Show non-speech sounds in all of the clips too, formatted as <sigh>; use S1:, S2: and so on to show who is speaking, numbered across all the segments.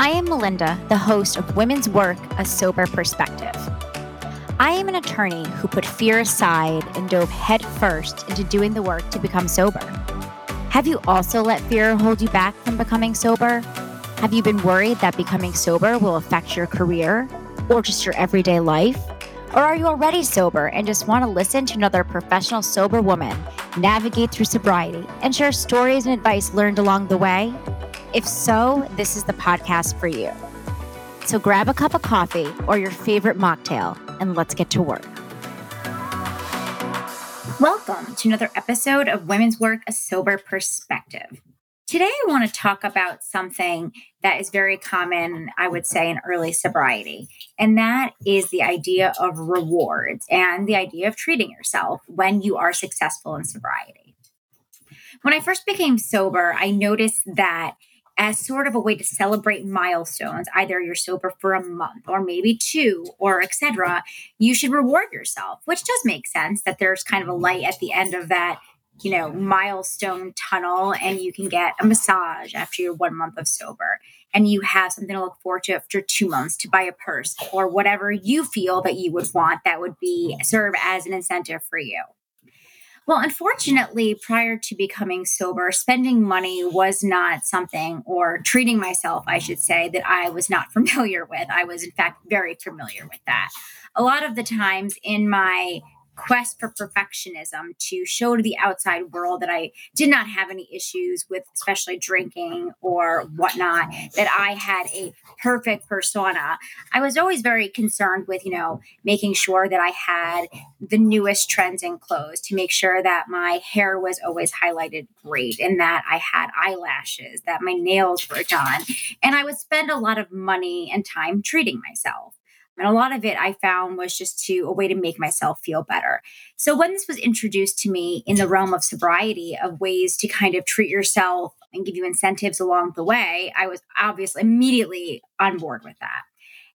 S1: I am Melinda, the host of Women's Work A Sober Perspective. I am an attorney who put fear aside and dove headfirst into doing the work to become sober. Have you also let fear hold you back from becoming sober? Have you been worried that becoming sober will affect your career or just your everyday life? Or are you already sober and just want to listen to another professional sober woman navigate through sobriety and share stories and advice learned along the way? If so, this is the podcast for you. So grab a cup of coffee or your favorite mocktail and let's get to work. Welcome to another episode of Women's Work A Sober Perspective. Today, I want to talk about something that is very common, I would say, in early sobriety, and that is the idea of rewards and the idea of treating yourself when you are successful in sobriety. When I first became sober, I noticed that as sort of a way to celebrate milestones either you're sober for a month or maybe two or etc you should reward yourself which does make sense that there's kind of a light at the end of that you know milestone tunnel and you can get a massage after your one month of sober. And you have something to look forward to after two months to buy a purse or whatever you feel that you would want that would be serve as an incentive for you well, unfortunately, prior to becoming sober, spending money was not something, or treating myself, I should say, that I was not <laughs> familiar with. I was, in fact, very familiar with that. A lot of the times in my quest for perfectionism to show to the outside world that I did not have any issues with, especially drinking or whatnot, that I had a perfect persona. I was always very concerned with, you know, making sure that I had the newest trends in clothes, to make sure that my hair was always highlighted great and that I had eyelashes, that my nails were done. And I would spend a lot of money and time treating myself. And a lot of it I found was just to a way to make myself feel better. So when this was introduced to me in the realm of sobriety, of ways to kind of treat yourself and give you incentives along the way, I was obviously immediately on board with that.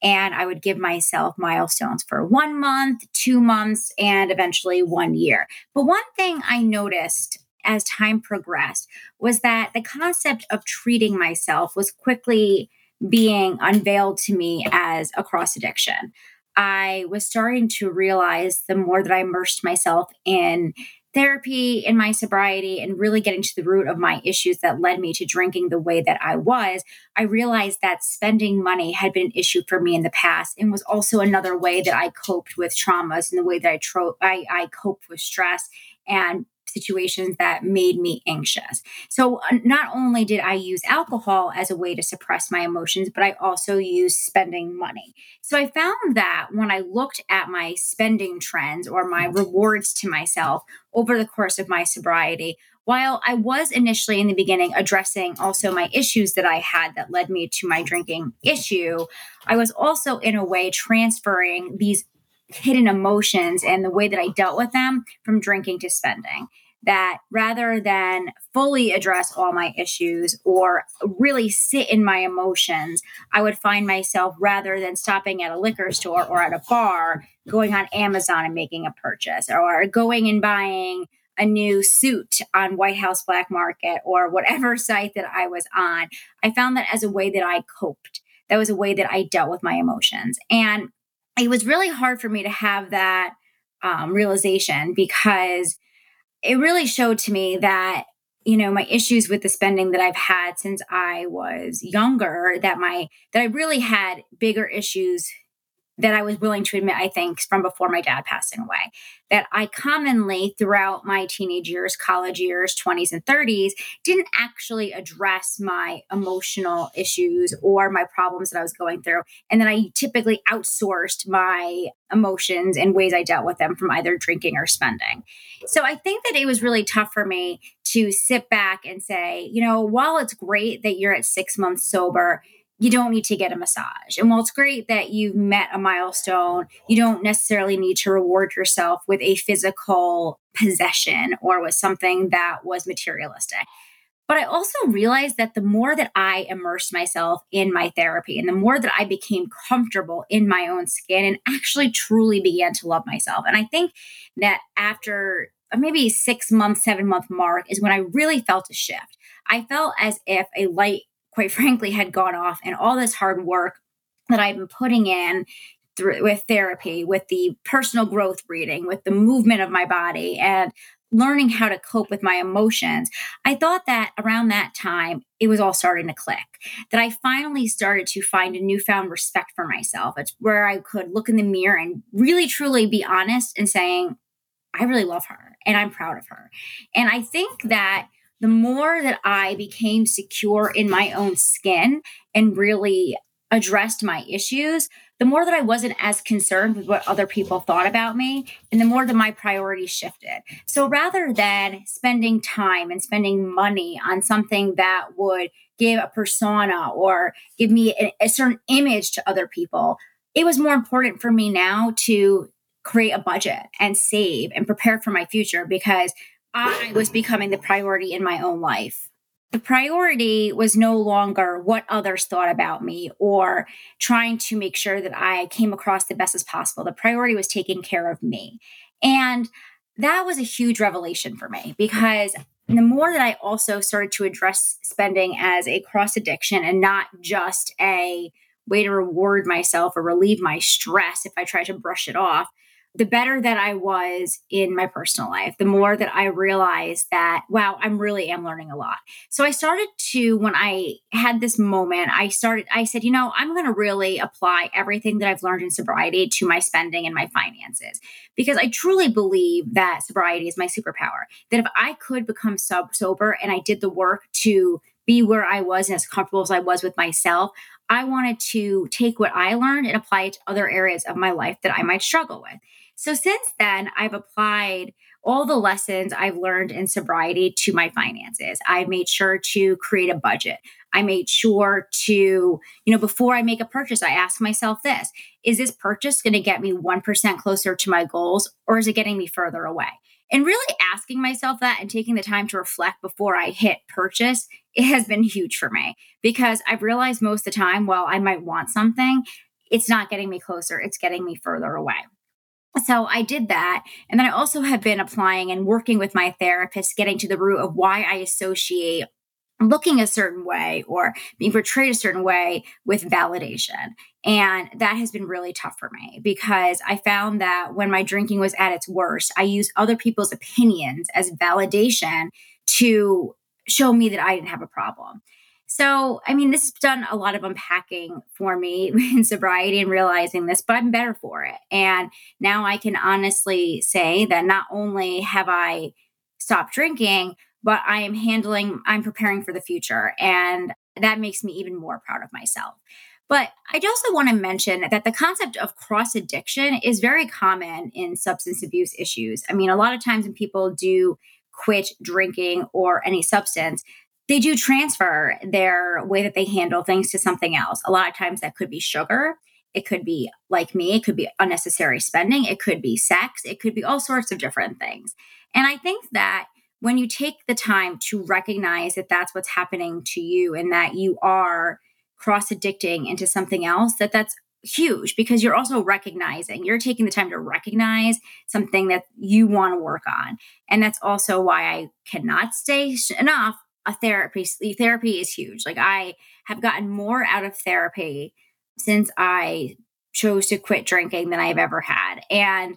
S1: And I would give myself milestones for one month, two months, and eventually one year. But one thing I noticed as time progressed was that the concept of treating myself was quickly being unveiled to me as a cross addiction. I was starting to realize the more that I immersed myself in therapy, in my sobriety, and really getting to the root of my issues that led me to drinking the way that I was, I realized that spending money had been an issue for me in the past and was also another way that I coped with traumas and the way that I, tro- I, I coped with stress and situations that made me anxious. So, uh, not only did I use alcohol as a way to suppress my emotions, but I also used spending money. So, I found that when I looked at my spending trends or my rewards to myself over the course of my sobriety, while I was initially in the beginning addressing also my issues that I had that led me to my drinking issue, I was also in a way transferring these hidden emotions and the way that I dealt with them from drinking to spending. That rather than fully address all my issues or really sit in my emotions, I would find myself rather than stopping at a liquor store or at a bar, going on Amazon and making a purchase or going and buying a new suit on White House Black Market or whatever <laughs> site that I was on. I found that as a way that I coped. That was a way that I dealt with my emotions. And it was really hard for me to have that um, realization because it really showed to me that you know my issues with the spending that i've had since i was younger that my that i really had bigger issues that I was willing to admit, I think, from before my dad passing away. That I commonly, throughout my teenage years, college years, 20s, and 30s, didn't actually address my emotional issues or my problems that I was going through. And then I typically outsourced my emotions and ways I dealt with them from either drinking or spending. So I think that it was really tough for me to sit back and say, you know, while it's great that you're at six months sober, you don't need to get a massage. And while it's great that you've met a milestone, you don't necessarily need to reward yourself with a physical possession or with something that was materialistic. But I also realized that the more that I immersed myself in my therapy and the more that I became comfortable in my own skin and actually truly began to love myself. And I think that after uh, maybe six month, seven month mark is when I really felt a shift. I felt as if a light quite frankly, had gone off and all this hard work that I'd been putting in through with therapy, with the personal growth reading, with the movement of my body, and learning how to cope with my emotions, I thought that around that time, it was all starting to click. That I finally started to find a newfound respect for myself. It's where I could look in the mirror and really truly be honest and saying, I really love her and I'm proud of her. And I think that the more that I became secure in my own skin and really addressed my issues, the more that I wasn't as concerned with what other people thought about me, and the more that my priorities shifted. So rather than spending time and spending money on something that would give a persona or give me a, a certain image to other people, it was more important for me now to create a budget and save and prepare for my future because I was becoming the priority in my own life the priority was no longer what others thought about me or trying to make sure that I came across the best as possible. The priority was taking care of me. And that was a huge revelation for me because the more that I also started to address spending as a cross addiction and not just a way to reward myself or relieve my stress if I try to brush it off, the better that I was in my personal life, the more that I realized that, wow, I'm really am learning a lot. So I started to, when I had this moment, I started, I said, you know, I'm going to really apply everything that I've learned in sobriety to my spending and my finances because I truly believe that sobriety is my superpower. That if I could become sub sober and I did the work to be where I was and as comfortable as I was with myself, I wanted to take what I learned and apply it to other areas of my life that I might struggle with. So since then, I've applied all the lessons I've learned in sobriety to my finances. I made sure to create a budget. I made sure to, you know, before I make a purchase, I ask myself this is this purchase going to get me 1% closer to my goals or is it getting me further away? And really asking myself that and taking the time to reflect before I hit purchase, it has been huge for me because I've realized most of the time, while I might want something, it's not getting me closer, it's getting me further away. So I did that. And then I also have been applying and working with my therapist, getting to the root of why I associate looking a certain way or being mm-hmm. portrayed a certain way with validation. And that has been really tough for me because I found that when my drinking was at its worst, I used other people's opinions as validation to show me that I didn't have a problem. So, I mean, this has done a lot of unpacking for me <laughs> in sobriety and realizing this, but I'm better for it. And now I can honestly say that not only have I stopped drinking, but I am handling, I'm preparing for the future. And that makes me even more proud of myself. But I also want to mention that the concept of cross addiction is very common in substance abuse issues. I mean, a lot of times when people do quit drinking or any substance, they do transfer their way that they handle things to something else. A lot of times that could be sugar. It could be like me, it could be unnecessary spending, it could be sex, it could be all sorts of different things. And I think that when you take the time to recognize that that's what's happening to you and that you are cross addicting into something else, that that's huge because you're also recognizing, you're taking the time to recognize something that you want to work on. And that's also why I cannot stay enough a therapy therapy is huge like i have gotten more out of therapy since i chose to quit drinking than i've ever had and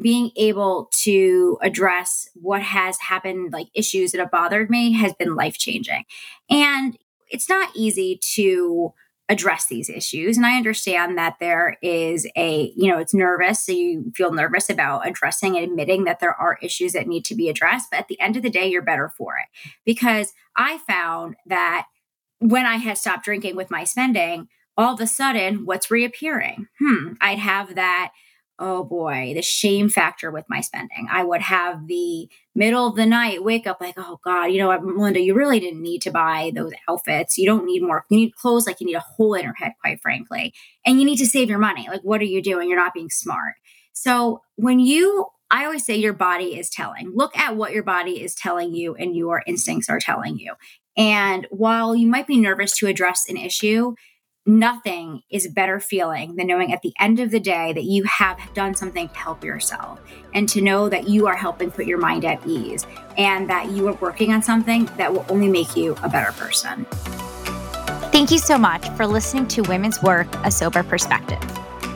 S1: being able to address what has happened like issues that have bothered me has been life changing and it's not easy to address these issues. And I understand that there is a, you know, it's nervous. So you feel nervous about addressing and admitting that there are issues that need to be addressed. But at the end of the day, you're better for it. Because I found that when I had stopped drinking with my spending, all of a sudden, what's reappearing? Hmm, I'd have that oh boy, the shame factor with my spending. I would have the middle of the night wake up like, oh God, you know what, Melinda, you really didn't need to buy those outfits. You don't need more. You need clothes like you need a hole in your head, quite frankly. And you need to save your money. Like, what are you doing? You're not being smart. So when you, I always say your body is telling. Look at what your body is telling you and your instincts are telling you. And while you might be nervous to address an issue, nothing is a better feeling than knowing at the end of the day that you have done something to help yourself and to know that you are helping put your mind at ease and that you are working on something that will only make you a better person. Thank you so much for listening to Women's Work A Sober Perspective.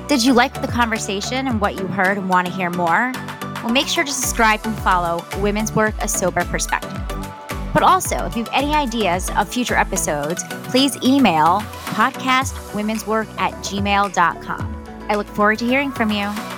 S1: Did you like the conversation and what you heard and want to hear more? Well, make sure to subscribe and follow Women's Work A Sober Perspective. But also, if you have any ideas of future episodes, please email podcastwomenswork at gmail.com. I look forward to hearing from you.